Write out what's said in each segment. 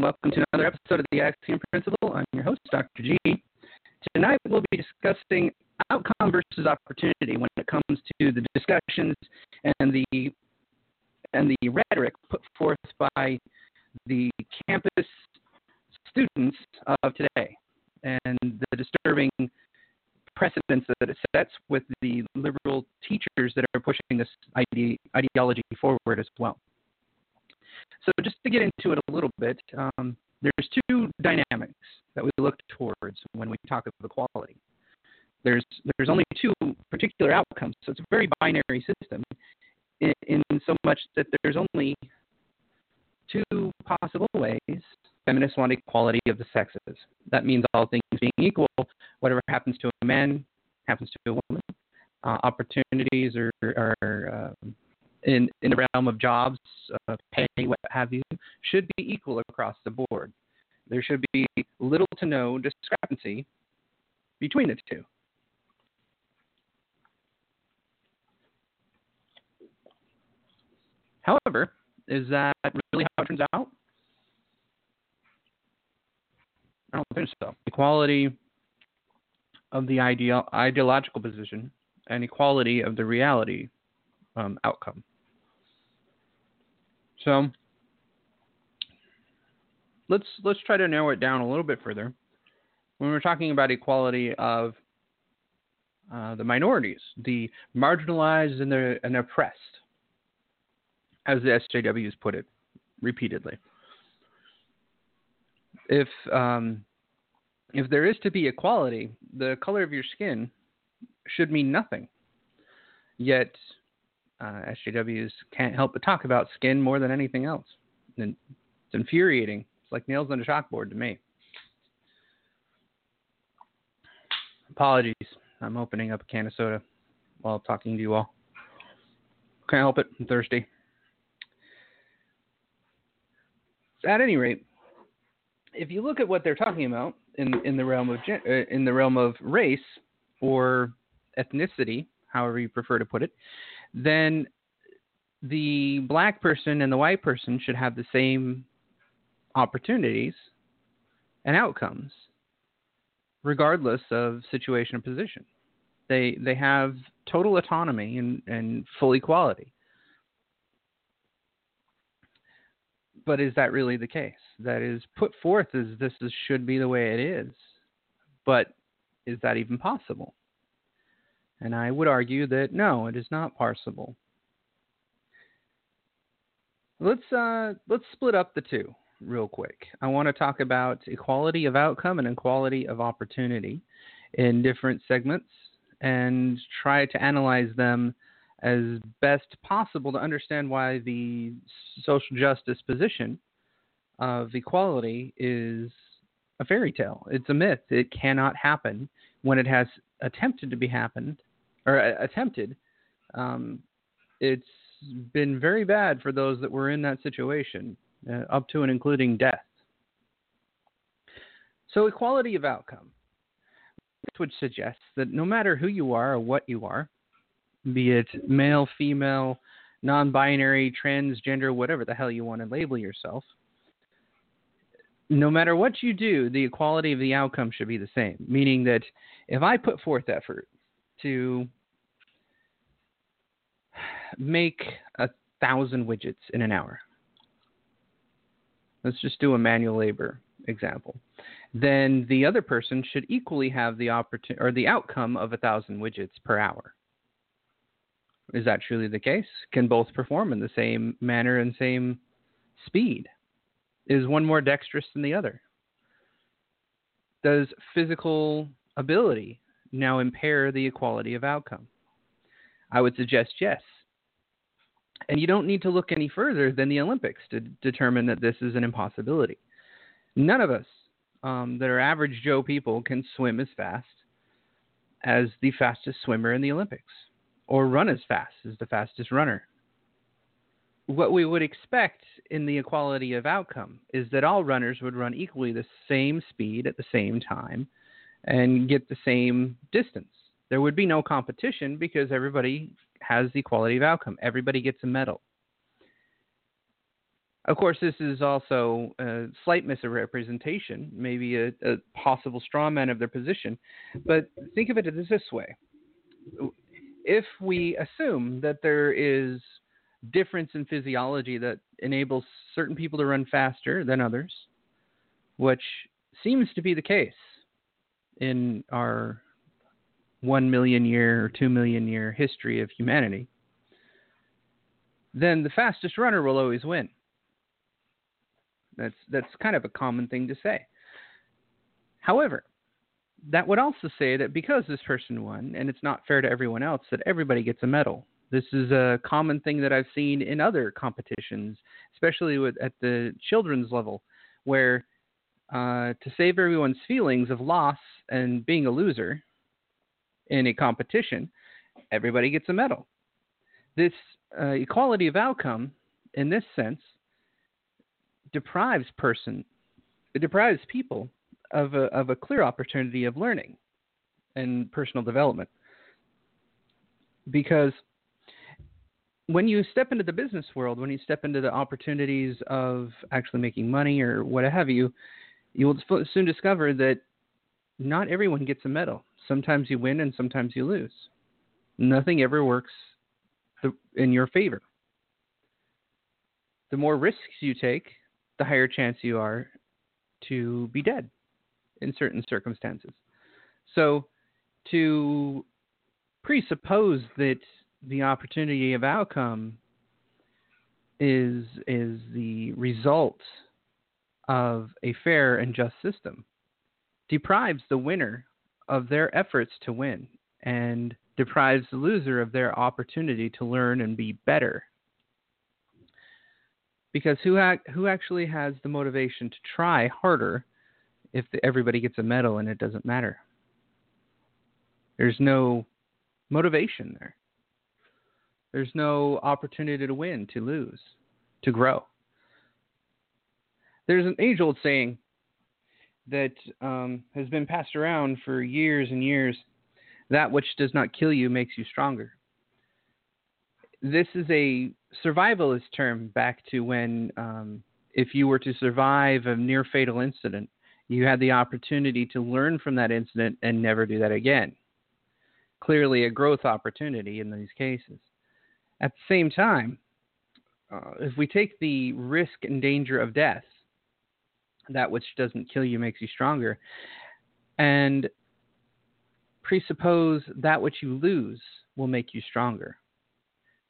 and welcome to another episode of the Axiom Principle. I'm your host, Dr. G. Tonight we'll be discussing outcome versus opportunity when it comes to the discussions and the and the rhetoric put forth by the campus students of today and the disturbing precedents that it sets with the liberal teachers that are pushing this ide- ideology forward as well. So, just to get into it a little bit, um, there's two dynamics that we look towards when we talk of equality. There's there's only two particular outcomes, so it's a very binary system, in, in so much that there's only two possible ways feminists want equality of the sexes. That means all things being equal, whatever happens to a man happens to a woman. Uh, opportunities are, are uh, in in the realm of jobs, uh, pay, what have you, should be equal across the board. There should be little to no discrepancy between the two. However, is that really how it turns out? I don't think so. Equality of the ideal, ideological position and equality of the reality um, outcome. So let's let's try to narrow it down a little bit further. When we're talking about equality of uh, the minorities, the marginalized and the and oppressed, as the SJWs put it repeatedly. If um, if there is to be equality, the color of your skin should mean nothing. Yet uh, SJWs can't help but talk about skin more than anything else. And it's infuriating. It's like nails on a chalkboard to me. Apologies. I'm opening up a can of soda while talking to you all. Can't help it. I'm thirsty. At any rate, if you look at what they're talking about in in the realm of uh, in the realm of race or ethnicity, however you prefer to put it, then the black person and the white person should have the same opportunities and outcomes regardless of situation or position. They they have total autonomy and, and full equality. But is that really the case? That is put forth as this is, should be the way it is. But is that even possible? And I would argue that no, it is not possible. Let's uh, let's split up the two real quick. I want to talk about equality of outcome and equality of opportunity in different segments and try to analyze them as best possible to understand why the social justice position of equality is a fairy tale. It's a myth. It cannot happen when it has attempted to be happened or uh, attempted. Um, it's been very bad for those that were in that situation, uh, up to and including death. So, equality of outcome. This would suggest that no matter who you are or what you are, be it male, female, non binary, transgender, whatever the hell you want to label yourself, no matter what you do, the equality of the outcome should be the same. Meaning that if I put forth effort to make a thousand widgets in an hour, let's just do a manual labor example, then the other person should equally have the opportunity or the outcome of a thousand widgets per hour. Is that truly the case? Can both perform in the same manner and same speed? Is one more dexterous than the other? Does physical ability now impair the equality of outcome? I would suggest yes. And you don't need to look any further than the Olympics to determine that this is an impossibility. None of us um, that are average Joe people can swim as fast as the fastest swimmer in the Olympics or run as fast as the fastest runner. What we would expect in the equality of outcome is that all runners would run equally the same speed at the same time and get the same distance. There would be no competition because everybody has the equality of outcome. Everybody gets a medal. Of course, this is also a slight misrepresentation, maybe a, a possible straw man of their position. But think of it this way if we assume that there is difference in physiology that enables certain people to run faster than others, which seems to be the case in our 1 million year or 2 million year history of humanity, then the fastest runner will always win. That's that's kind of a common thing to say. However, that would also say that because this person won, and it's not fair to everyone else, that everybody gets a medal. This is a common thing that I've seen in other competitions, especially with, at the children's level, where uh, to save everyone's feelings of loss and being a loser in a competition, everybody gets a medal. This uh, equality of outcome, in this sense, deprives person, it deprives people of a, of a clear opportunity of learning and personal development. Because when you step into the business world, when you step into the opportunities of actually making money or what have you, you will soon discover that not everyone gets a medal. Sometimes you win and sometimes you lose. Nothing ever works in your favor. The more risks you take, the higher chance you are to be dead in certain circumstances. So to presuppose that the opportunity of outcome is is the result of a fair and just system deprives the winner of their efforts to win and deprives the loser of their opportunity to learn and be better because who who actually has the motivation to try harder if the, everybody gets a medal and it doesn't matter. There's no motivation there. There's no opportunity to win, to lose, to grow. There's an age old saying that um, has been passed around for years and years that which does not kill you makes you stronger. This is a survivalist term back to when, um, if you were to survive a near fatal incident, you had the opportunity to learn from that incident and never do that again. Clearly, a growth opportunity in these cases. At the same time, uh, if we take the risk and danger of death, that which doesn't kill you makes you stronger, and presuppose that which you lose will make you stronger.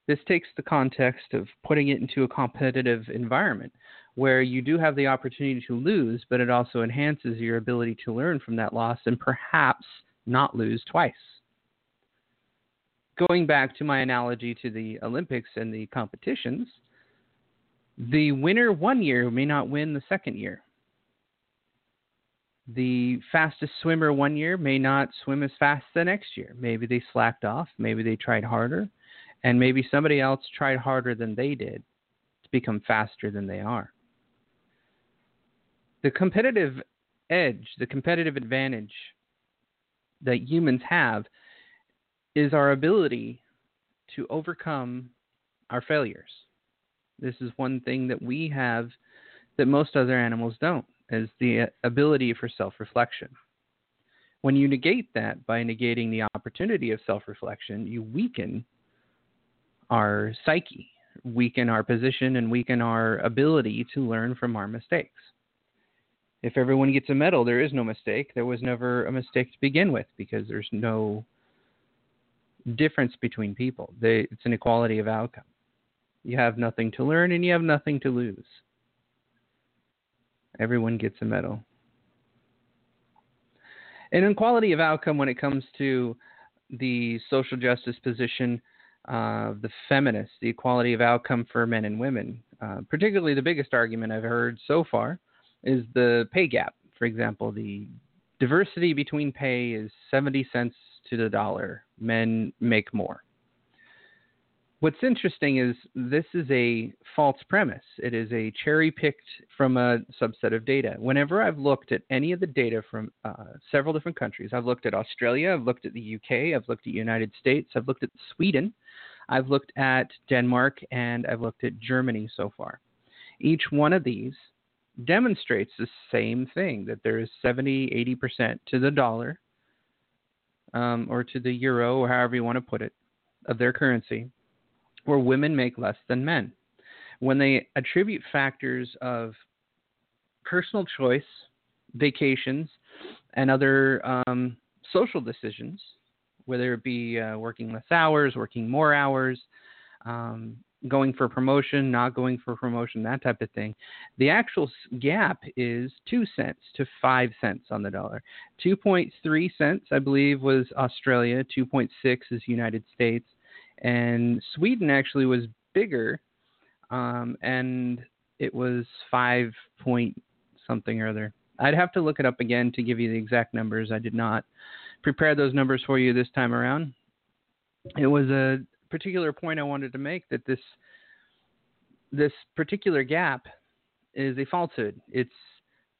This takes the context of putting it into a competitive environment where you do have the opportunity to lose, but it also enhances your ability to learn from that loss and perhaps not lose twice. Going back to my analogy to the Olympics and the competitions, the winner one year may not win the second year. The fastest swimmer one year may not swim as fast the next year. Maybe they slacked off, maybe they tried harder, and maybe somebody else tried harder than they did to become faster than they are the competitive edge, the competitive advantage that humans have is our ability to overcome our failures. This is one thing that we have that most other animals don't, is the ability for self reflection. When you negate that by negating the opportunity of self reflection, you weaken our psyche, weaken our position, and weaken our ability to learn from our mistakes if everyone gets a medal, there is no mistake. There was never a mistake to begin with because there's no difference between people. They, it's an equality of outcome. You have nothing to learn and you have nothing to lose. Everyone gets a medal. An equality of outcome when it comes to the social justice position of the feminists, the equality of outcome for men and women. Uh, particularly, the biggest argument I've heard so far is the pay gap. For example, the diversity between pay is 70 cents to the dollar. Men make more. What's interesting is this is a false premise. It is a cherry picked from a subset of data. Whenever I've looked at any of the data from uh, several different countries, I've looked at Australia, I've looked at the UK, I've looked at the United States, I've looked at Sweden, I've looked at Denmark, and I've looked at Germany so far Each one of these demonstrates the same thing that there is 70, 80% to the dollar um, or to the euro or however you want to put it of their currency where women make less than men. When they attribute factors of personal choice, vacations, and other um, social decisions, whether it be uh, working less hours, working more hours, um, going for promotion, not going for promotion, that type of thing. The actual gap is 2 cents to 5 cents on the dollar. 2.3 cents, I believe, was Australia, 2.6 is United States, and Sweden actually was bigger, um, and it was 5 point something or other. I'd have to look it up again to give you the exact numbers. I did not prepare those numbers for you this time around. It was a particular point I wanted to make that this this particular gap is a falsehood. It's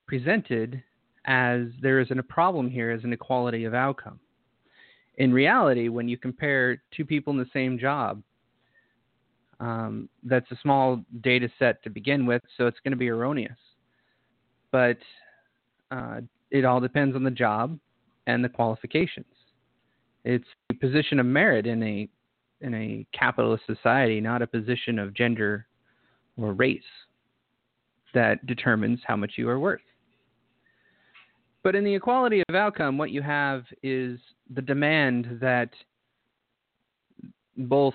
presented as there isn't a problem here as an equality of outcome. In reality, when you compare two people in the same job, um, that's a small data set to begin with, so it's going to be erroneous. But uh, it all depends on the job and the qualifications. It's a position of merit in a in a capitalist society, not a position of gender or race that determines how much you are worth. But in the equality of outcome, what you have is the demand that both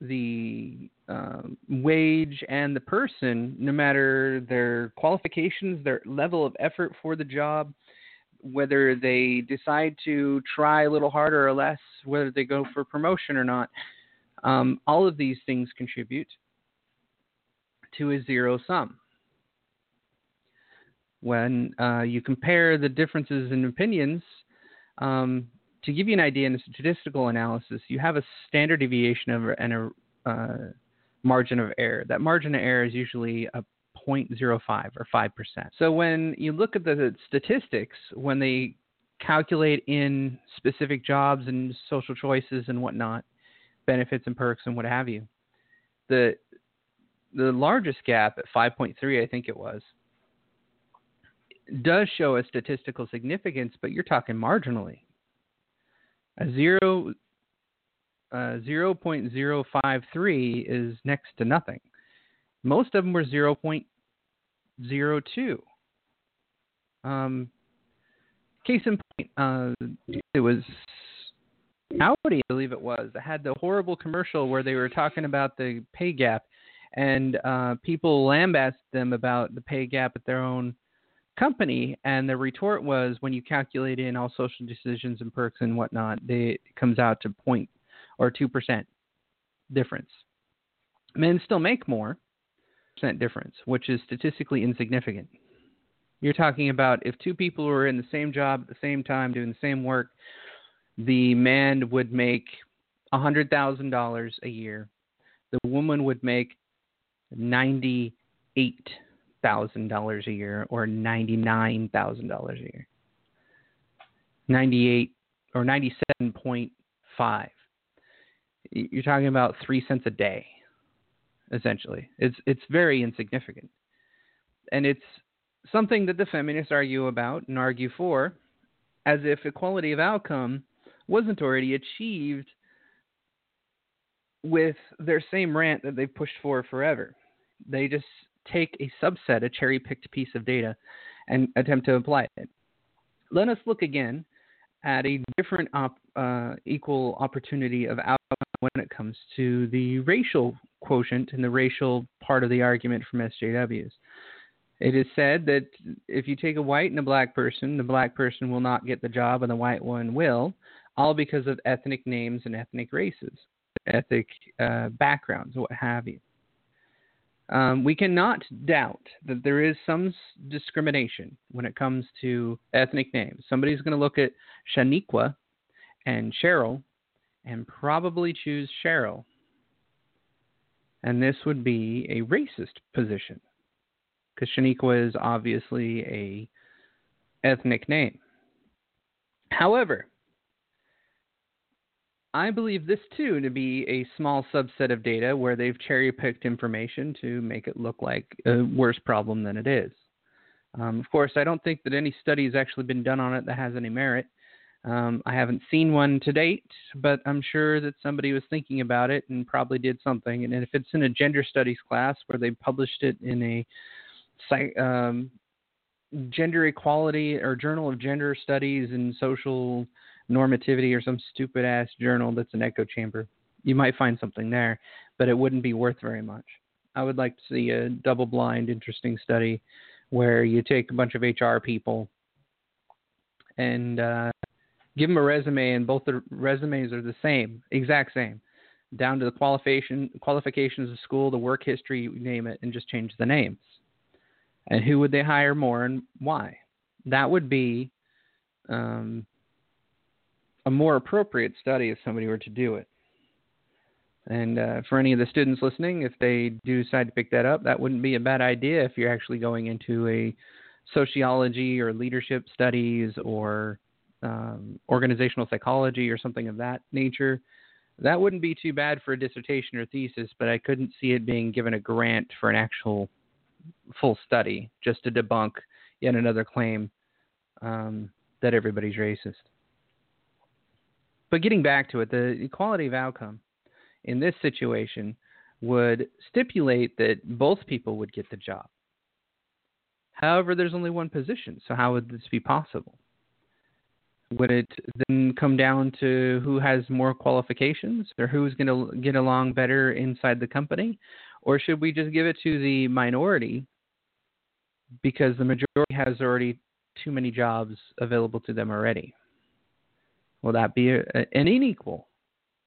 the uh, wage and the person, no matter their qualifications, their level of effort for the job, whether they decide to try a little harder or less, whether they go for promotion or not, um, all of these things contribute to a zero sum. When uh, you compare the differences in opinions, um, to give you an idea in a statistical analysis, you have a standard deviation of, and a uh, margin of error. That margin of error is usually a 0.05 or 5%. So when you look at the statistics, when they calculate in specific jobs and social choices and whatnot, benefits and perks and what have you, the the largest gap at 5.3, I think it was, does show a statistical significance, but you're talking marginally. A zero, uh, 0.053 is next to nothing. Most of them were 0.02. Um, case in point, uh, it was Audi, I believe it was, that had the horrible commercial where they were talking about the pay gap, and uh, people lambasted them about the pay gap at their own company, and the retort was, when you calculate in all social decisions and perks and whatnot, they, it comes out to point or two percent difference. Men still make more, percent difference, which is statistically insignificant. You're talking about if two people were in the same job at the same time doing the same work, the man would make $100,000 a year. The woman would make $98,000 a year or $99,000 a year. 98 or 97.5. You're talking about 3 cents a day essentially. It's it's very insignificant. And it's something that the feminists argue about and argue for as if equality of outcome wasn't already achieved with their same rant that they've pushed for forever. They just take a subset, a cherry picked piece of data, and attempt to apply it. Let us look again at a different op, uh, equal opportunity of outcome when it comes to the racial quotient and the racial part of the argument from SJWs. It is said that if you take a white and a black person, the black person will not get the job and the white one will, all because of ethnic names and ethnic races, ethnic uh, backgrounds, what have you. Um, we cannot doubt that there is some discrimination when it comes to ethnic names. Somebody's going to look at Shaniqua and Cheryl and probably choose Cheryl and this would be a racist position because Shaniqua is obviously a ethnic name. However, I believe this too to be a small subset of data where they've cherry picked information to make it look like a worse problem than it is. Um, of course, I don't think that any study has actually been done on it that has any merit. Um, I haven't seen one to date, but I'm sure that somebody was thinking about it and probably did something. And if it's in a gender studies class where they published it in a um, gender equality or journal of gender studies and social normativity or some stupid ass journal that's an echo chamber, you might find something there, but it wouldn't be worth very much. I would like to see a double blind, interesting study where you take a bunch of HR people and uh, give them a resume, and both the resumes are the same, exact same, down to the qualification qualifications of school, the work history, you name it, and just change the names. And who would they hire more and why? That would be um, a more appropriate study if somebody were to do it. And uh, for any of the students listening, if they do decide to pick that up, that wouldn't be a bad idea if you're actually going into a sociology or leadership studies or um, organizational psychology or something of that nature. That wouldn't be too bad for a dissertation or thesis, but I couldn't see it being given a grant for an actual full study just to debunk yet another claim um, that everybody's racist. But getting back to it, the equality of outcome in this situation would stipulate that both people would get the job. However, there's only one position, so how would this be possible? Would it then come down to who has more qualifications or who's going to get along better inside the company? Or should we just give it to the minority because the majority has already too many jobs available to them already? Will that be a, an unequal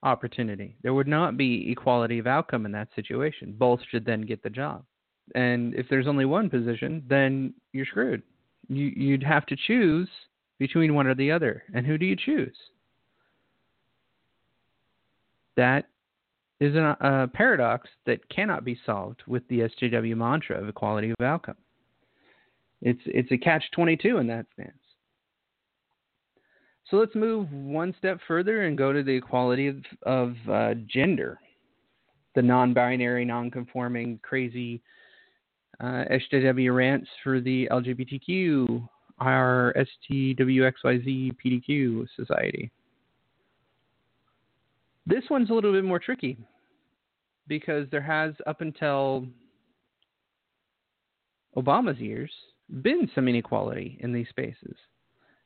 opportunity? There would not be equality of outcome in that situation. Both should then get the job. And if there's only one position, then you're screwed. You, you'd have to choose between one or the other. And who do you choose? That is a, a paradox that cannot be solved with the SJW mantra of equality of outcome. It's it's a catch 22 in that stance. So let's move one step further and go to the equality of, of uh, gender, the non-binary, non-conforming, crazy uh, rants for the LGBTQ our STWXYZ PDQ society. This one's a little bit more tricky because there has, up until Obama's years, been some inequality in these spaces.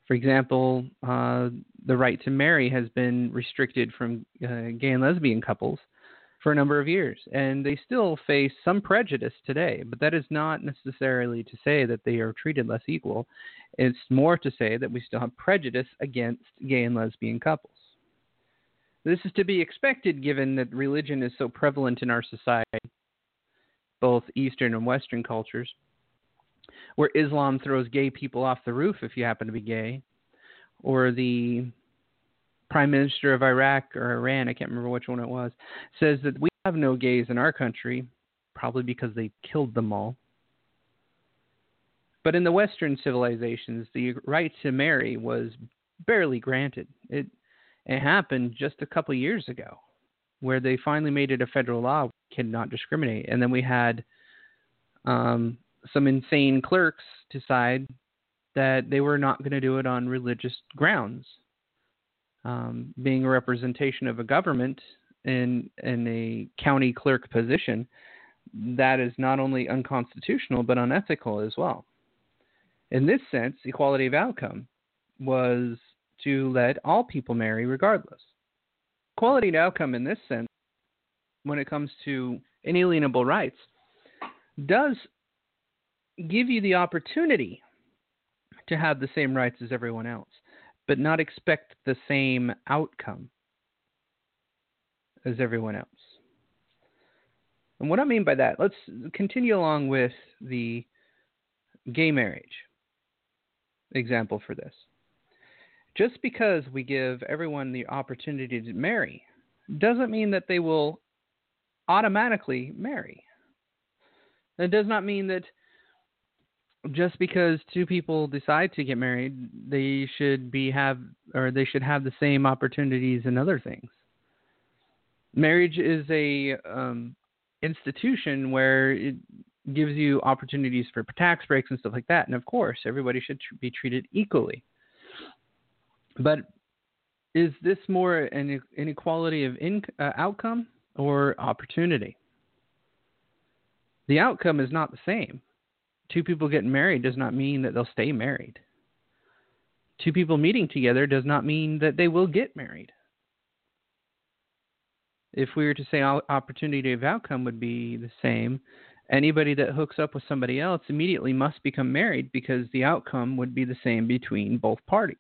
For example, uh, the right to marry has been restricted from uh, gay and lesbian couples for a number of years, and they still face some prejudice today. But that is not necessarily to say that they are treated less equal. It's more to say that we still have prejudice against gay and lesbian couples. This is to be expected given that religion is so prevalent in our society, both Eastern and Western cultures, where Islam throws gay people off the roof if you happen to be gay, or the prime minister of Iraq or Iran, I can't remember which one it was, says that we have no gays in our country, probably because they killed them all. But in the Western civilizations, the right to marry was barely granted. It it happened just a couple years ago, where they finally made it a federal law cannot discriminate, and then we had um, some insane clerks decide that they were not going to do it on religious grounds um, being a representation of a government in in a county clerk position, that is not only unconstitutional but unethical as well. In this sense, equality of outcome was to let all people marry regardless. Equality of outcome in this sense, when it comes to inalienable rights, does give you the opportunity to have the same rights as everyone else but not expect the same outcome as everyone else. And what I mean by that, let's continue along with the gay marriage example for this. Just because we give everyone the opportunity to marry doesn't mean that they will automatically marry. It does not mean that just because two people decide to get married, they should be have or they should have the same opportunities and other things. Marriage is a um, institution where it gives you opportunities for tax breaks and stuff like that. And of course, everybody should tr- be treated equally. But is this more an inequality of in, uh, outcome or opportunity? The outcome is not the same. Two people getting married does not mean that they'll stay married. Two people meeting together does not mean that they will get married. If we were to say opportunity of outcome would be the same, anybody that hooks up with somebody else immediately must become married because the outcome would be the same between both parties.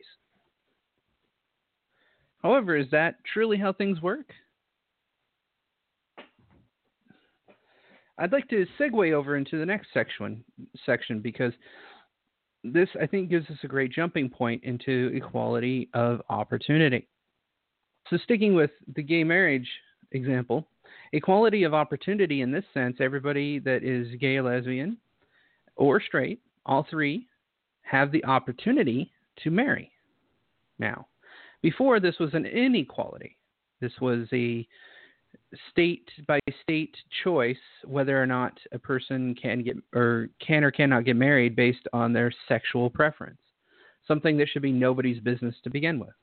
However, is that truly how things work? I'd like to segue over into the next section section because this I think gives us a great jumping point into equality of opportunity. So sticking with the gay marriage example, equality of opportunity in this sense, everybody that is gay, lesbian, or straight, all three have the opportunity to marry. Now, before this was an inequality. This was a state by state choice whether or not a person can get or can or cannot get married based on their sexual preference. Something that should be nobody's business to begin with.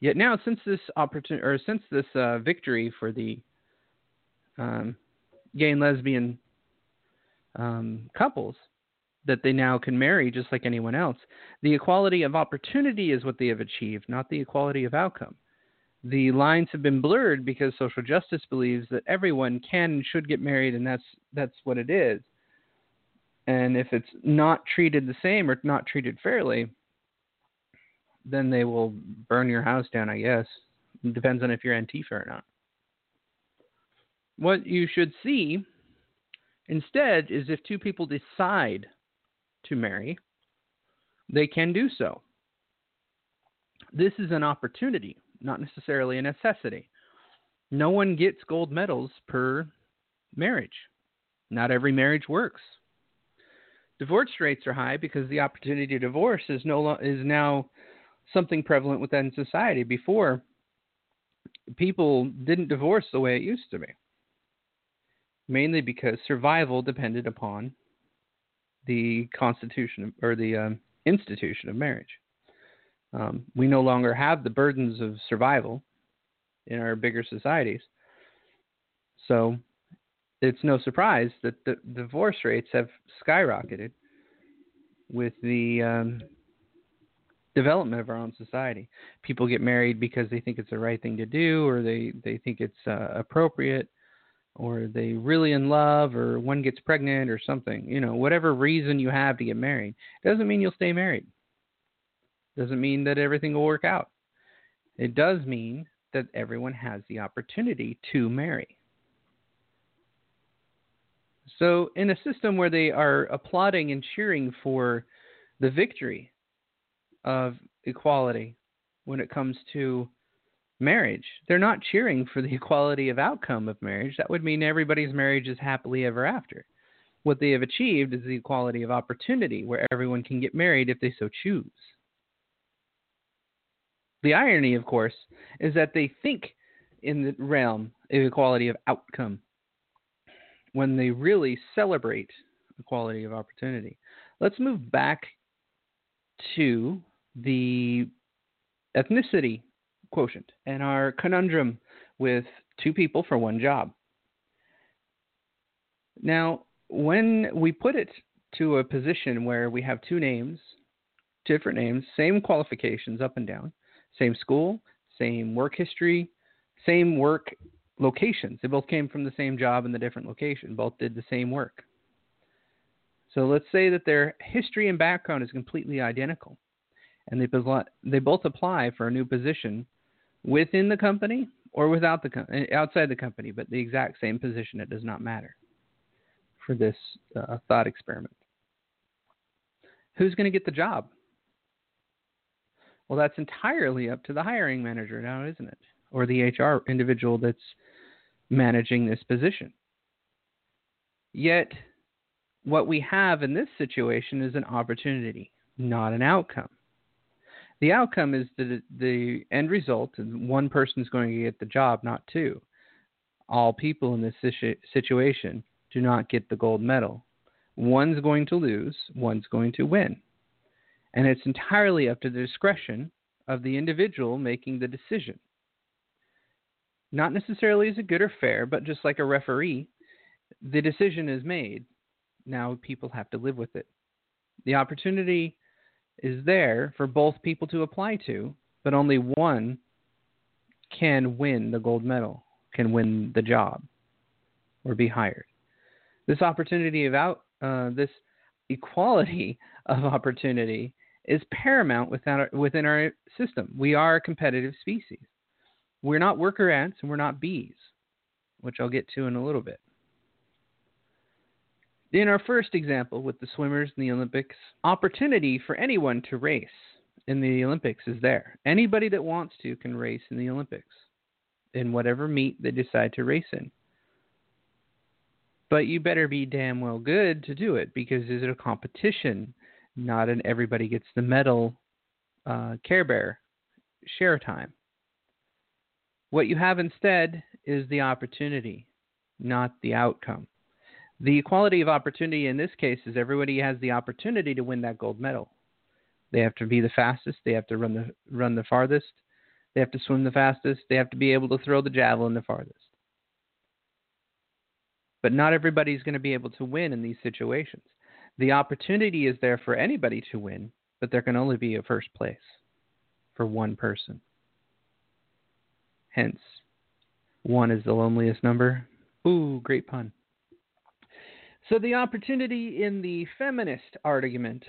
Yet now, since this opportunity or since this uh, victory for the um, gay and lesbian um, couples, that they now can marry just like anyone else. The equality of opportunity is what they have achieved, not the equality of outcome. The lines have been blurred because social justice believes that everyone can and should get married, and that's that's what it is. And if it's not treated the same or not treated fairly, then they will burn your house down. I guess it depends on if you're Antifa or not. What you should see instead is if two people decide to marry, they can do so. This is an opportunity, not necessarily a necessity. No one gets gold medals per marriage. Not every marriage works. Divorce rates are high because the opportunity to divorce is no is now something prevalent within society. Before, people didn't divorce the way it used to be, mainly because survival depended upon the constitution or the um, institution of marriage. Um, we no longer have the burdens of survival in our bigger societies. So it's no surprise that the divorce rates have skyrocketed with the um, development of our own society. People get married because they think it's the right thing to do or they, they think it's uh, appropriate or they really in love or one gets pregnant or something you know whatever reason you have to get married doesn't mean you'll stay married doesn't mean that everything will work out it does mean that everyone has the opportunity to marry so in a system where they are applauding and cheering for the victory of equality when it comes to marriage. They're not cheering for the equality of outcome of marriage. That would mean everybody's marriage is happily ever after. What they have achieved is the equality of opportunity, where everyone can get married if they so choose. The irony, of course, is that they think in the realm of equality of outcome when they really celebrate equality of opportunity. Let's move back to the ethnicity quotient and our conundrum with two people for one job. Now, when we put it to a position where we have two names, different names, same qualifications up and down, same school, same work history, same work locations. They both came from the same job in the different location, both did the same work. So let's say that their history and background is completely identical, and they, they both apply for a new position within the company or without the outside the company, but the exact same position. It does not matter for this uh, thought experiment. Who's going to get the job? Well, that's entirely up to the hiring manager now, isn't it? Or the HR individual that's managing this position. Yet, what we have in this situation is an opportunity, not an outcome. The outcome is the the end result, and one person is going to get the job, not two. All people in this situ- situation do not get the gold medal. One's going to lose, one's going to win. And it's entirely up to the discretion of the individual making the decision. Not necessarily is it good or fair, but just like a referee, the decision is made. Now people have to live with it. The opportunity is there for both people to apply to, but only one can win the gold medal, can win the job, or be hired. This opportunity of out, uh, this equality of opportunity is paramount within our, within our system. We are a competitive species. We're not worker ants and we're not bees, which I'll get to in a little bit. In our first example with the swimmers in the Olympics, opportunity for anyone to race in the Olympics is there. Anybody that wants to can race in the Olympics in whatever meet they decide to race in. But you better be damn well good to do it because is it a competition? Not an everybody gets the medal uh, Care Bear share time. What you have instead is the opportunity, not the outcome. The equality of opportunity in this case is everybody has the opportunity to win that gold medal. They have to be the fastest. They have to run the run the farthest. They have to swim the fastest. They have to be able to throw the javelin the farthest. But not everybody's going to be able to win in these situations. The opportunity is there for anybody to win, but there can only be a first place for one person. Hence, one is the loneliest number. Ooh, great pun. So, the opportunity in the feminist argument.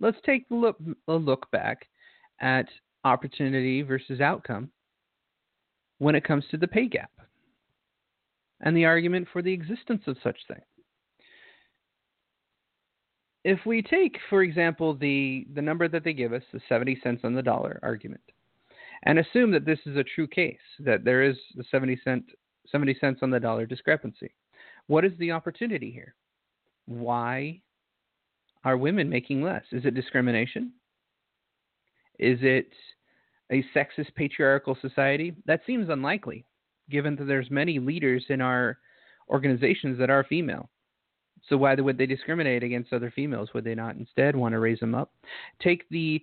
Let's take a look, a look back at opportunity versus outcome when it comes to the pay gap and the argument for the existence of such thing. If we take, for example, the, the number that they give us, the 70 cents on the dollar argument, and assume that this is a true case, that there is the 70, cent, 70 cents on the dollar discrepancy, what is the opportunity here? Why are women making less? Is it discrimination? Is it a sexist patriarchal society? That seems unlikely, given that there's many leaders in our organizations that are female. So why would they discriminate against other females? Would they not instead want to raise them up? Take the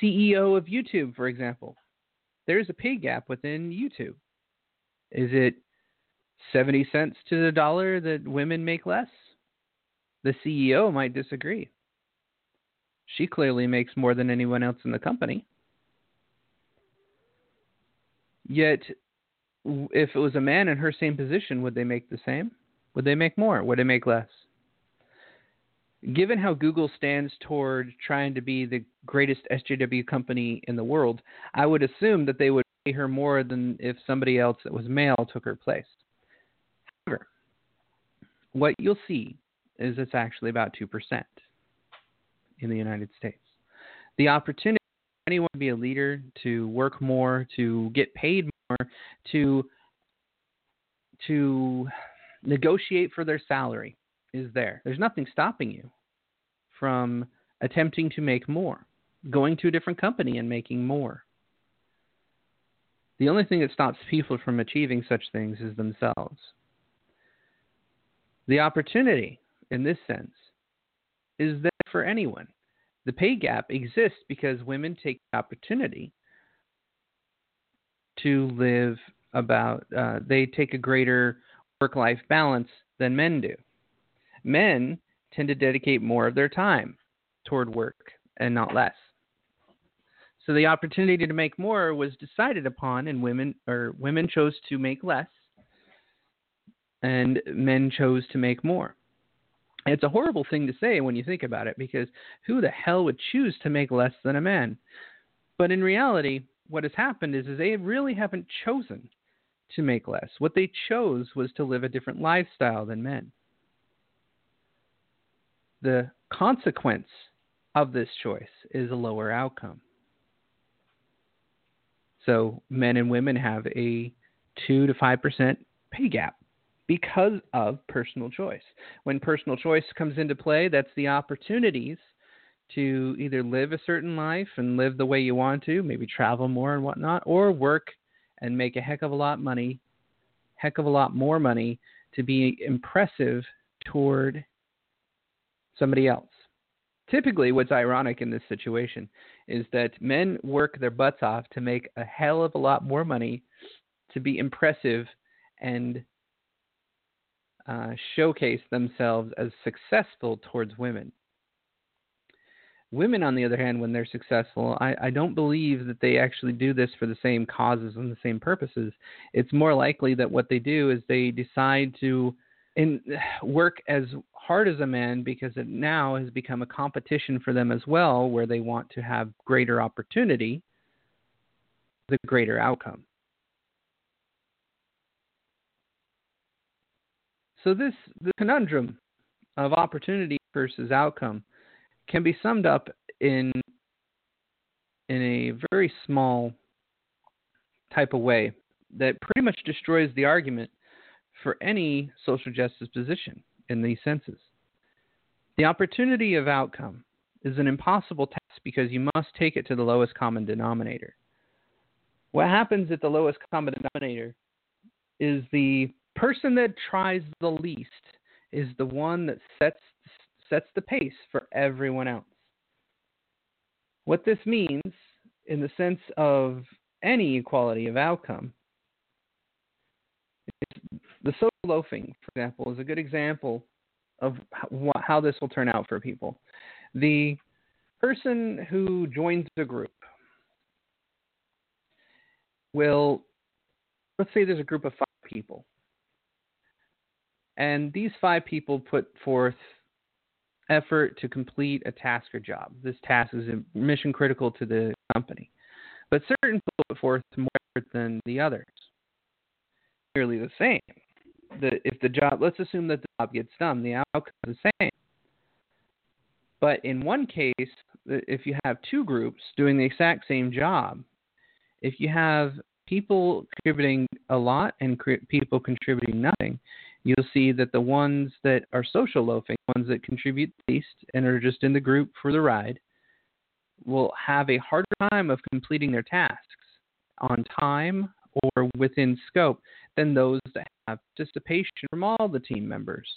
CEO of YouTube, for example. There's a pay gap within YouTube. Is it 70 cents to the dollar that women make less? The CEO might disagree. She clearly makes more than anyone else in the company. Yet, if it was a man in her same position, would they make the same? Would they make more? Would they make less? Given how Google stands toward trying to be the greatest SJW company in the world, I would assume that they would pay her more than if somebody else that was male took her place. However, what you'll see is it's actually about 2% in the United States. The opportunity for anyone to be a leader, to work more, to get paid more, to to negotiate for their salary is there. There's nothing stopping you from attempting to make more, going to a different company and making more. The only thing that stops people from achieving such things is themselves. The opportunity, in this sense, is there for anyone. The pay gap exists because women take the opportunity to live about, uh, they take a greater work life balance than men do. Men tend to dedicate more of their time toward work and not less. So the opportunity to make more was decided upon, and women or women chose to make less, and men chose to make more. It's a horrible thing to say when you think about it, because who the hell would choose to make less than a man? But in reality, what has happened is, is they really haven't chosen to make less. What they chose was to live a different lifestyle than men. The consequence of this choice is a lower outcome. So men and women have a 2 to 5% pay gap because of personal choice. When personal choice comes into play, that's the opportunities to either live a certain life and live the way you want to, maybe travel more and whatnot, or work and make a heck of a lot money, heck of a lot more money to be impressive toward somebody else. Typically, what's ironic in this situation is that men work their butts off to make a hell of a lot more money to be impressive and uh, showcase themselves as successful towards women. Women, on the other hand, when they're successful, I, I don't believe that they actually do this for the same causes and the same purposes. It's more likely that what they do is they decide to in, work as hard as a man because it now has become a competition for them as well, where they want to have greater opportunity, the greater outcome. So this the conundrum of opportunity versus outcome can be summed up in in a very small type of way that pretty much destroys the argument for any social justice position in these senses. The opportunity of outcome is an impossible task because you must take it to the lowest common denominator. What happens at the lowest common denominator is the person that tries the least is the one that sets sets the pace for everyone else. What this means in the sense of any equality of outcome the social loafing, for example, is a good example of how this will turn out for people. The person who joins the group will, let's say there's a group of five people, and these five people put forth effort to complete a task or job. This task is mission critical to the company, but certain people put forth more effort than the others. Nearly the same the if the job let's assume that the job gets done, the outcome is the same. But in one case, if you have two groups doing the exact same job, if you have people contributing a lot and people contributing nothing, you'll see that the ones that are social loafing, ones that contribute least and are just in the group for the ride, will have a harder time of completing their tasks on time or within scope than those that have participation from all the team members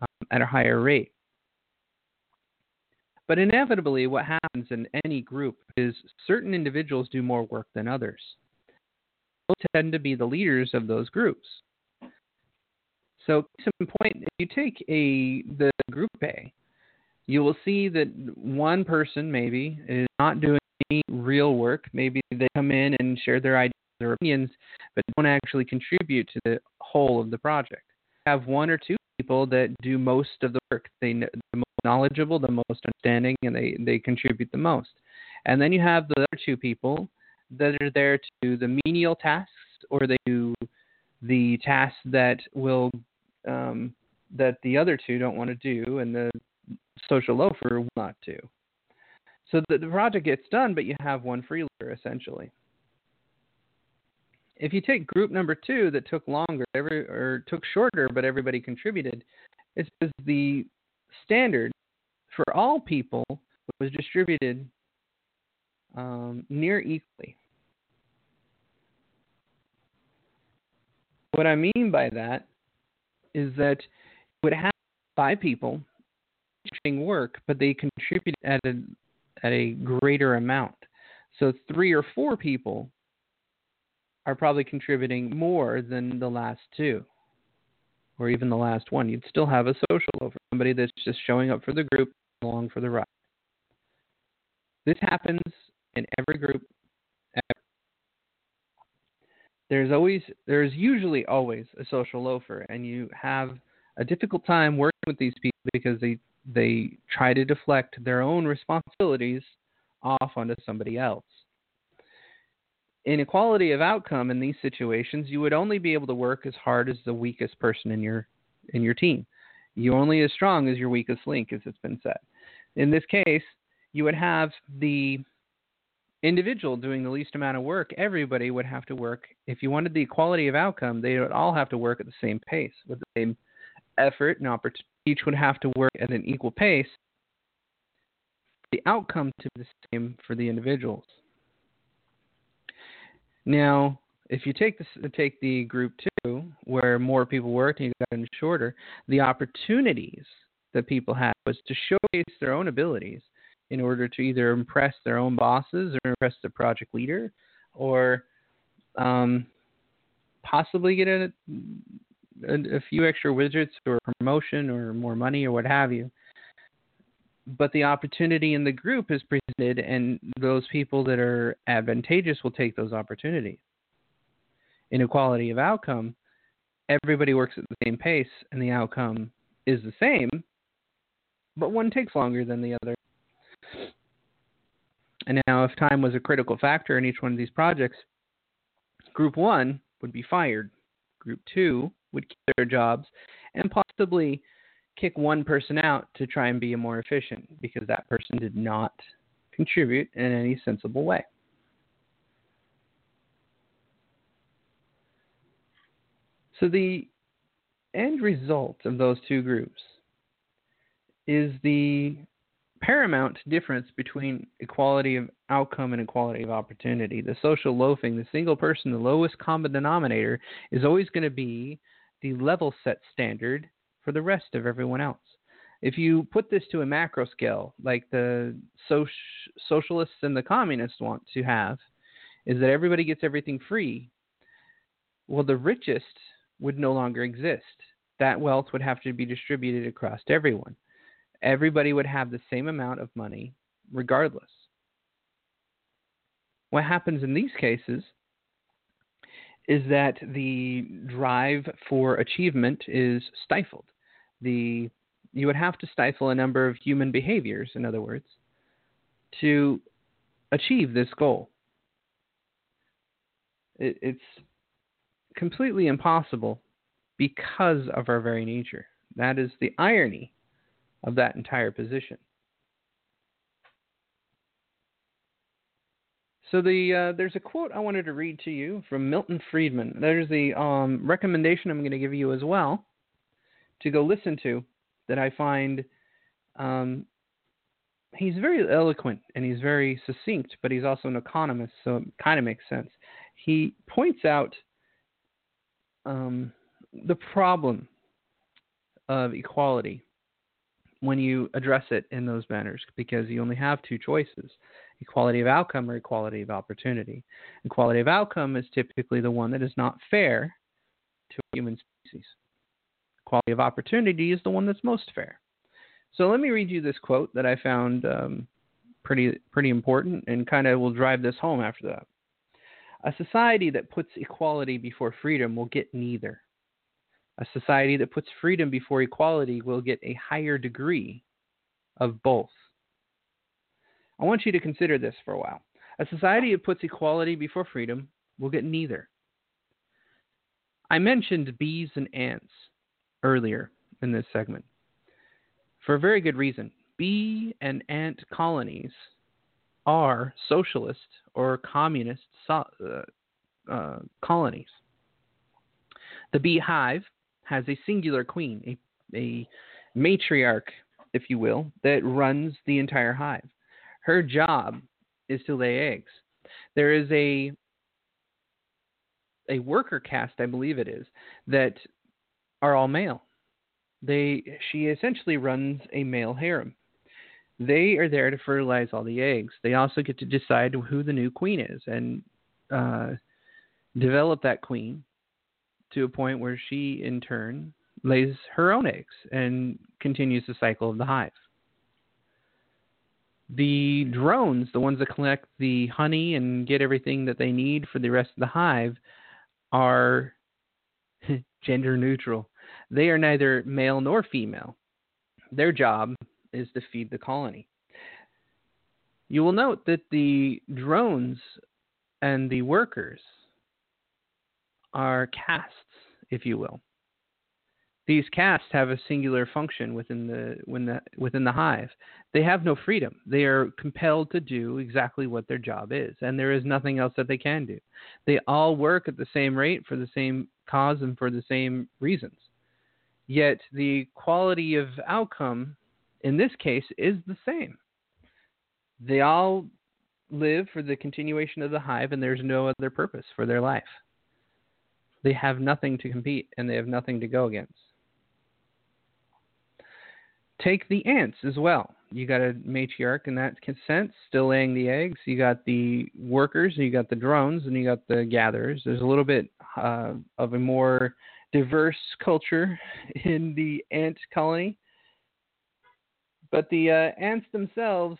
um, at a higher rate. But inevitably, what happens in any group is certain individuals do more work than others. Those tend to be the leaders of those groups. So, some point, if you take a the group A, you will see that one person maybe is not doing any real work. Maybe they come in and share their ideas their opinions, but don't actually contribute to the whole of the project. Have one or two people that do most of the work. They the most knowledgeable, the most understanding, and they they contribute the most. And then you have the other two people that are there to do the menial tasks, or they do the tasks that will um, that the other two don't want to do, and the social loafer will not do. So the, the project gets done, but you have one freeloader essentially. If you take group number two that took longer, every or took shorter, but everybody contributed, it's because the standard for all people was distributed um, near equally. What I mean by that is that you would have five people doing work, but they contributed at a at a greater amount. So three or four people are probably contributing more than the last two or even the last one. You'd still have a social loafer somebody that's just showing up for the group along for the ride. This happens in every group. There's always there's usually always a social loafer and you have a difficult time working with these people because they they try to deflect their own responsibilities off onto somebody else inequality of outcome in these situations, you would only be able to work as hard as the weakest person in your in your team. You only as strong as your weakest link, as it's been said. In this case, you would have the individual doing the least amount of work. Everybody would have to work. If you wanted the equality of outcome, they would all have to work at the same pace with the same effort and opportunity. Each would have to work at an equal pace the outcome to be the same for the individuals. Now, if you take this, take the group two, where more people worked and you got them shorter, the opportunities that people had was to showcase their own abilities in order to either impress their own bosses or impress the project leader, or um, possibly get a, a, a few extra widgets or promotion or more money or what have you but the opportunity in the group is presented, and those people that are advantageous will take those opportunities. Inequality of outcome, everybody works at the same pace, and the outcome is the same, but one takes longer than the other. And now, if time was a critical factor in each one of these projects, group one would be fired, group two would keep their jobs, and possibly kick one person out to try and be more efficient because that person did not contribute in any sensible way. So the end result of those two groups is the paramount difference between equality of outcome and equality of opportunity. The social loafing, the single person, the lowest common denominator, is always going to be the level set standard for the rest of everyone else. If you put this to a macro scale, like the soci- socialists and the communists want to have, is that everybody gets everything free. Well, the richest would no longer exist. That wealth would have to be distributed across everyone. Everybody would have the same amount of money regardless. What happens in these cases is that the drive for achievement is stifled the you would have to stifle a number of human behaviors, in other words, to achieve this goal. It, it's completely impossible because of our very nature. That is the irony of that entire position. So the uh, there's a quote I wanted to read to you from Milton Friedman. There's the um, recommendation I'm going to give you as well to go listen to that I find um, he's very eloquent and he's very succinct, but he's also an economist, so it kind of makes sense. He points out um, the problem of equality when you address it in those manners because you only have two choices equality of outcome or equality of opportunity. Equality of outcome is typically the one that is not fair to human species quality of opportunity is the one that's most fair. So let me read you this quote that I found um, pretty pretty important and kind of will drive this home after that. A society that puts equality before freedom will get neither. A society that puts freedom before equality will get a higher degree of both. I want you to consider this for a while. A society that puts equality before freedom will get neither. I mentioned bees and ants earlier in this segment. For a very good reason. Bee and ant colonies are socialist or communist so, uh, uh, colonies. The beehive has a singular queen, a, a matriarch, if you will, that runs the entire hive. Her job is to lay eggs. There is a a worker caste, I believe it is, that are all male. They she essentially runs a male harem. They are there to fertilize all the eggs. They also get to decide who the new queen is and uh, develop that queen to a point where she, in turn, lays her own eggs and continues the cycle of the hive. The drones, the ones that collect the honey and get everything that they need for the rest of the hive, are gender neutral. They are neither male nor female. Their job is to feed the colony. You will note that the drones and the workers are castes, if you will. These castes have a singular function within the, the, within the hive. They have no freedom. They are compelled to do exactly what their job is, and there is nothing else that they can do. They all work at the same rate for the same cause and for the same reasons. Yet the quality of outcome in this case is the same. They all live for the continuation of the hive, and there's no other purpose for their life. They have nothing to compete, and they have nothing to go against. Take the ants as well. You got a matriarch in that sense, still laying the eggs. You got the workers, you got the drones, and you got the gatherers. There's a little bit uh, of a more diverse culture in the ant colony. But the uh, ants themselves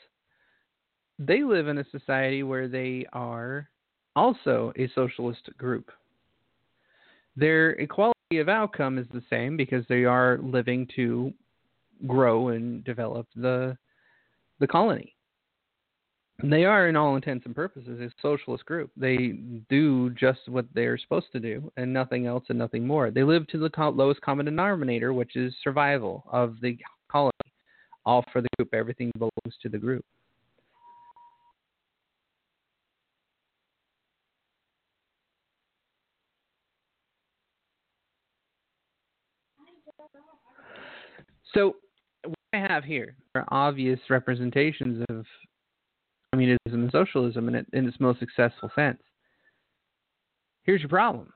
they live in a society where they are also a socialist group. Their equality of outcome is the same because they are living to grow and develop the the colony. They are, in all intents and purposes, a socialist group. They do just what they're supposed to do and nothing else and nothing more. They live to the lowest common denominator, which is survival of the colony. All for the group. Everything belongs to the group. So, I have here are obvious representations of communism and socialism in, it, in its most successful sense. Here's your problem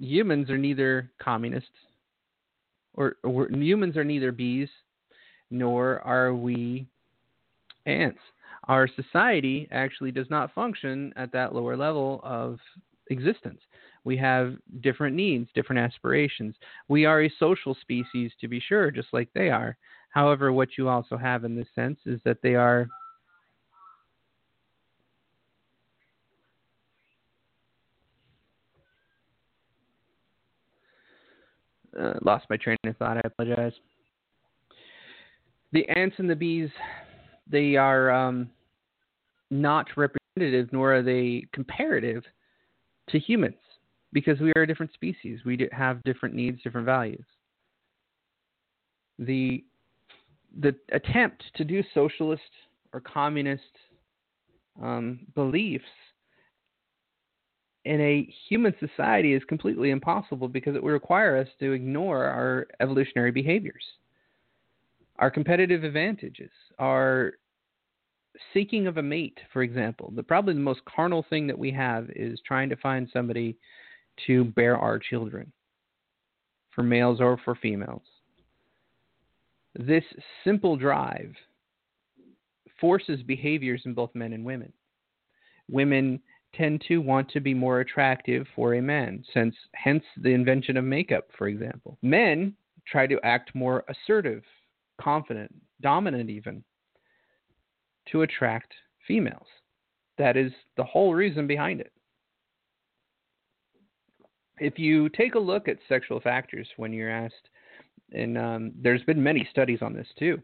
humans are neither communists, or, or humans are neither bees, nor are we ants. Our society actually does not function at that lower level of existence. We have different needs, different aspirations. We are a social species, to be sure, just like they are. However, what you also have in this sense is that they are Uh, lost my train of thought. I apologize. The ants and the bees, they are um, not representative, nor are they comparative to humans because we are a different species. We have different needs, different values. The the attempt to do socialist or communist um, beliefs in a human society is completely impossible because it would require us to ignore our evolutionary behaviors, our competitive advantages, our seeking of a mate, for example. The probably the most carnal thing that we have is trying to find somebody to bear our children, for males or for females. This simple drive forces behaviors in both men and women. Women tend to want to be more attractive for a man, since hence the invention of makeup, for example. Men try to act more assertive, confident, dominant even to attract females. That is the whole reason behind it if you take a look at sexual factors when you're asked, and um, there's been many studies on this too,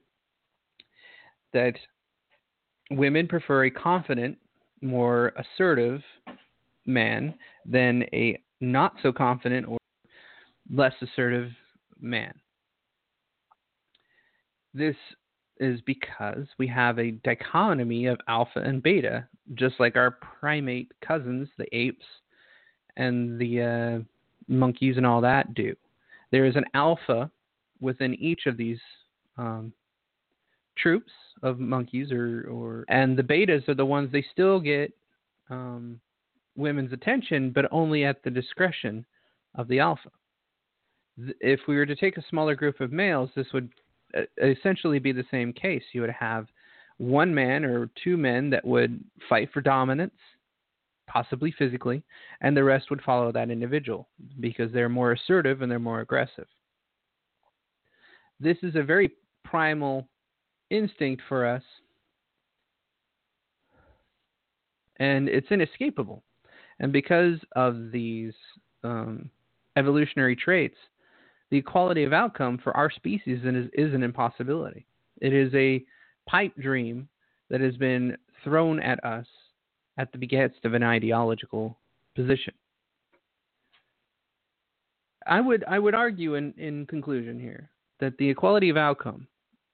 that women prefer a confident, more assertive man than a not so confident or less assertive man. This is because we have a dichotomy of alpha and beta, just like our primate cousins, the apes, and the uh, monkeys and all that do. There is an alpha within each of these um, troops of monkeys, or, or and the betas are the ones they still get um, women's attention, but only at the discretion of the alpha. If we were to take a smaller group of males, this would uh, essentially be the same case. You would have one man or two men that would fight for dominance possibly physically, and the rest would follow that individual because they're more assertive and they're more aggressive. This is a very primal instinct for us, and it's inescapable. And because of these um, evolutionary traits, the equality of outcome for our species is, is an impossibility. It is a pipe dream that has been thrown at us at the behest of an ideological position. I would I would argue in, in conclusion here that the equality of outcome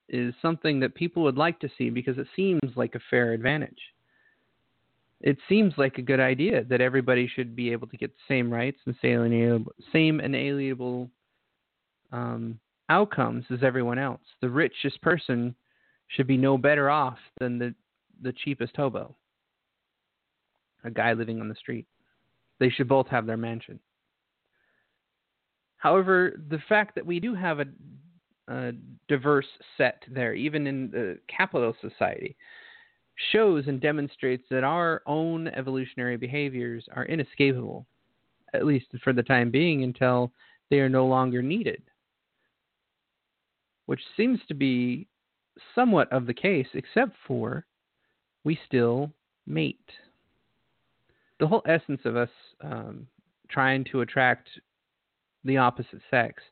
is something that people would like to see because it seems like a fair advantage. It seems like a good idea that everybody should be able to get the same rights and same inalienable um, outcomes as everyone else. The richest person should be no better off than the the cheapest hobo, a guy living on the street. They should both have their mansion. However, the fact that we do have a, a diverse set there, even in the capitalist society, shows and demonstrates that our own evolutionary behaviors are inescapable, at least for the time being, until they are no longer needed. Which seems to be somewhat of the case, except for we still mate. The whole essence of us um, trying to attract the opposite sex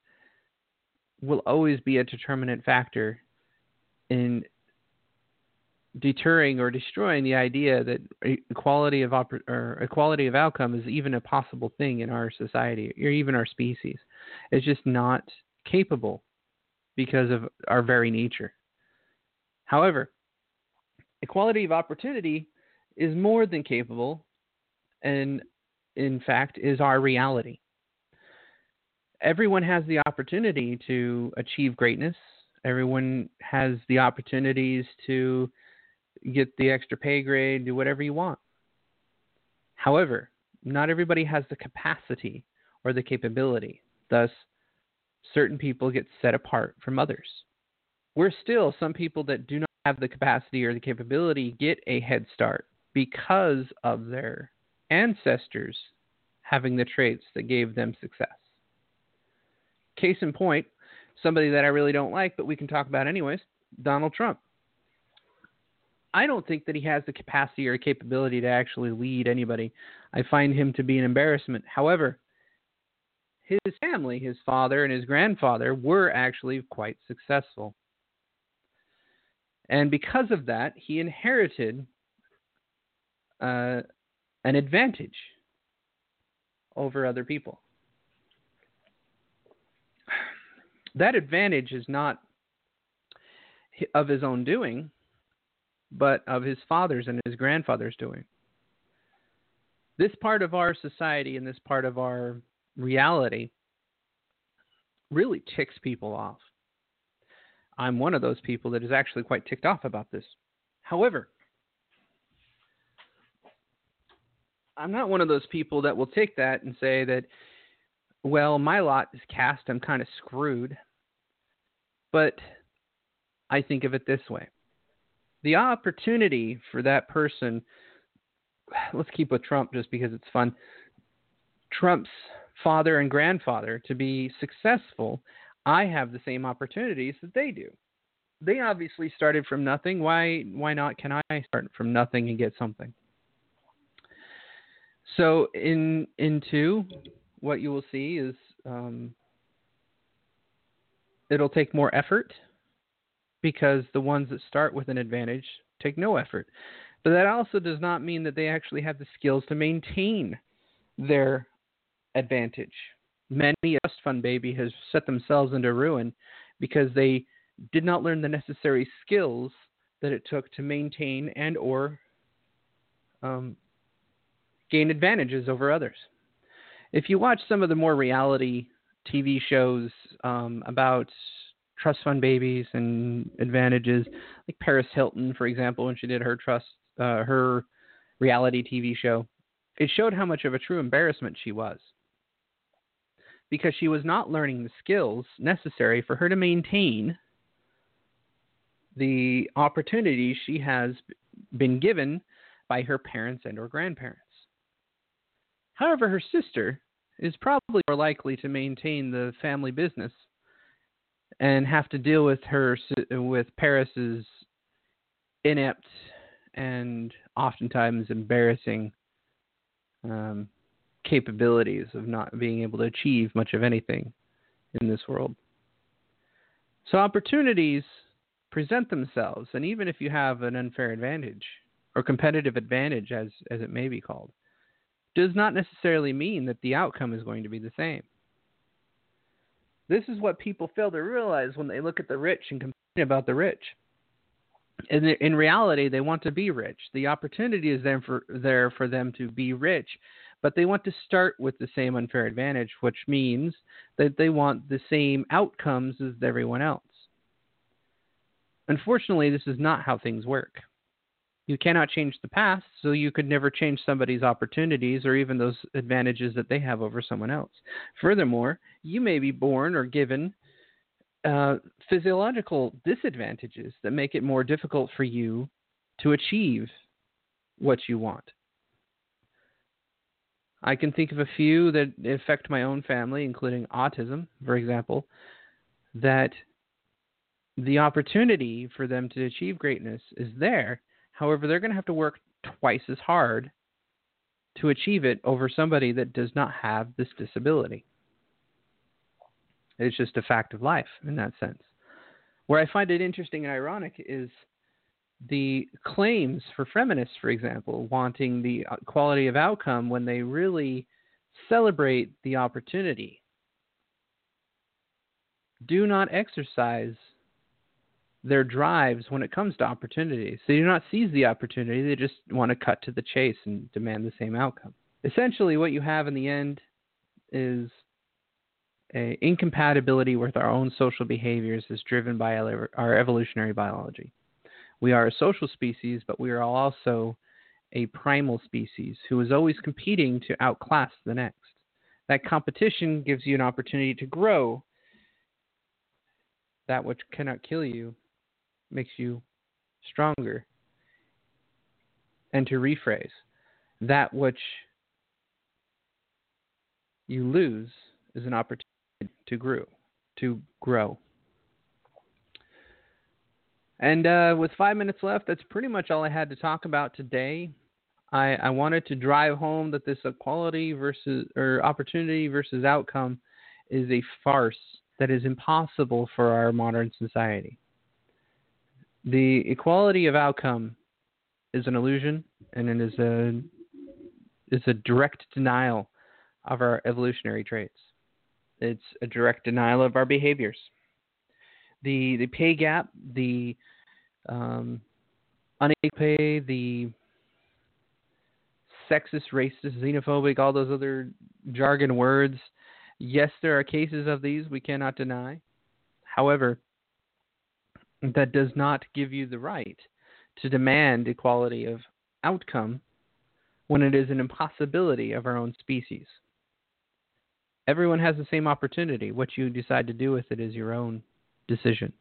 will always be a determinant factor in deterring or destroying the idea that equality of or equality of outcome is even a possible thing in our society or even our species. It's just not capable because of our very nature. However, equality of opportunity is more than capable and in fact is our reality everyone has the opportunity to achieve greatness. Everyone has the opportunities to get the extra pay grade, do whatever you want. However, not everybody has the capacity or the capability. Thus, certain people get set apart from others. We're still some people that do not have the capacity or the capability get a head start because of their ancestors having the traits that gave them success. Case in point, somebody that I really don't like, but we can talk about anyways, Donald Trump. I don't think that he has the capacity or capability to actually lead anybody. I find him to be an embarrassment. However, his family, his father and his grandfather, were actually quite successful. And because of that, he inherited uh, an advantage over other people. That advantage is not of his own doing, but of his father's and his grandfather's doing. This part of our society and this part of our reality really ticks people off. I'm one of those people that is actually quite ticked off about this. However, I'm not one of those people that will take that and say that, well, my lot is cast, I'm kind of screwed. But I think of it this way the opportunity for that person, let's keep with Trump just because it's fun. Trump's father and grandfather to be successful, I have the same opportunities that they do. They obviously started from nothing. Why why not can I start from nothing and get something? So in in two, what you will see is um, it'll take more effort because the ones that start with an advantage take no effort. But that also does not mean that they actually have the skills to maintain their advantage. Many a trust fund baby has set themselves into ruin because they did not learn the necessary skills that it took to maintain and or um, gain advantages over others. If you watch some of the more reality TV shows um, about trust fund babies and advantages, like Paris Hilton, for example, when she did her trust uh, her reality TV show. It showed how much of a true embarrassment she was because she was not learning the skills necessary for her to maintain the opportunities she has been given by her parents and or grandparents. However, her sister is probably more likely to maintain the family business and have to deal with her with Paris's inept and oftentimes embarrassing um, capabilities of not being able to achieve much of anything in this world. So opportunities present themselves, and even if you have an unfair advantage or competitive advantage, as as it may be called, does not necessarily mean that the outcome is going to be the same. This is what people fail to realize when they look at the rich and complain about the rich. In, in reality, they want to be rich. The opportunity is there for, there for them to be rich, but they want to start with the same unfair advantage, which means that they want the same outcomes as everyone else. Unfortunately, this is not how things work. You cannot change the past, so you could never change somebody's opportunities or even those advantages that they have over someone else. Furthermore, you may be born or given uh, physiological disadvantages that make it more difficult for you to achieve what you want. I can think of a few that affect my own family, including autism, for example, that the opportunity for them to achieve greatness is there. However, they're going to have to work twice as hard to achieve it over somebody that does not have this disability. It's just a fact of life in that sense. Where I find it interesting and ironic is the claims for feminists, for example, wanting the uh, quality of outcome when they really celebrate the opportunity, do not exercise their drives when it comes to opportunities. They do not seize the opportunity, they just want to cut to the chase and demand the same outcome. Essentially, what you have in the end is a incompatibility with our own social behaviors is driven by our evolutionary biology. We are a social species, but we are also a primal species who is always competing to outclass the next. That competition gives you an opportunity to grow. That which cannot kill you makes you stronger. And to rephrase, that which you lose is an opportunity to grow, to grow. And uh, with five minutes left, that's pretty much all I had to talk about today. I, I wanted to drive home that this equality versus or opportunity versus outcome is a farce that is impossible for our modern society. The equality of outcome is an illusion, and it is a is a direct denial of our evolutionary traits. It's a direct denial of our behaviors the the pay gap, the um, unequal pay, the sexist, racist, xenophobic, all those other jargon words. Yes, there are cases of these we cannot deny. However, that does not give you the right to demand equality of outcome when it is an impossibility of our own species. Everyone has the same opportunity. What you decide to do with it is your own decision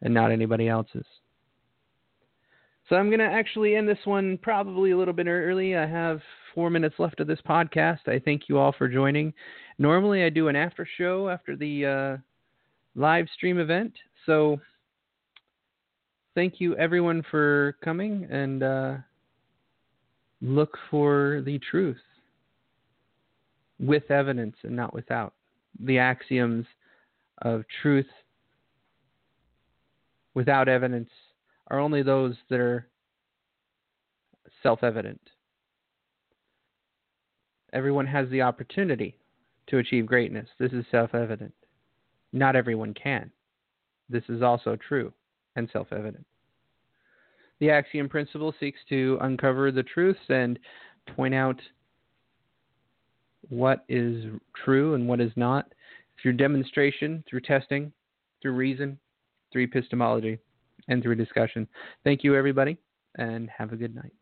and not anybody else's. So I'm going to actually end this one probably a little bit early. I have four minutes left of this podcast. I thank you all for joining. Normally, I do an after show after the uh, live stream event. So thank you, everyone, for coming and uh, look for the truth with evidence and not without. The axioms of truth without evidence are only those that are self evident. Everyone has the opportunity to achieve greatness. This is self evident. Not everyone can. This is also true and self evident. The axiom principle seeks to uncover the truths and point out what is true and what is not through demonstration, through testing, through reason, through epistemology and through discussion. Thank you, everybody, and have a good night.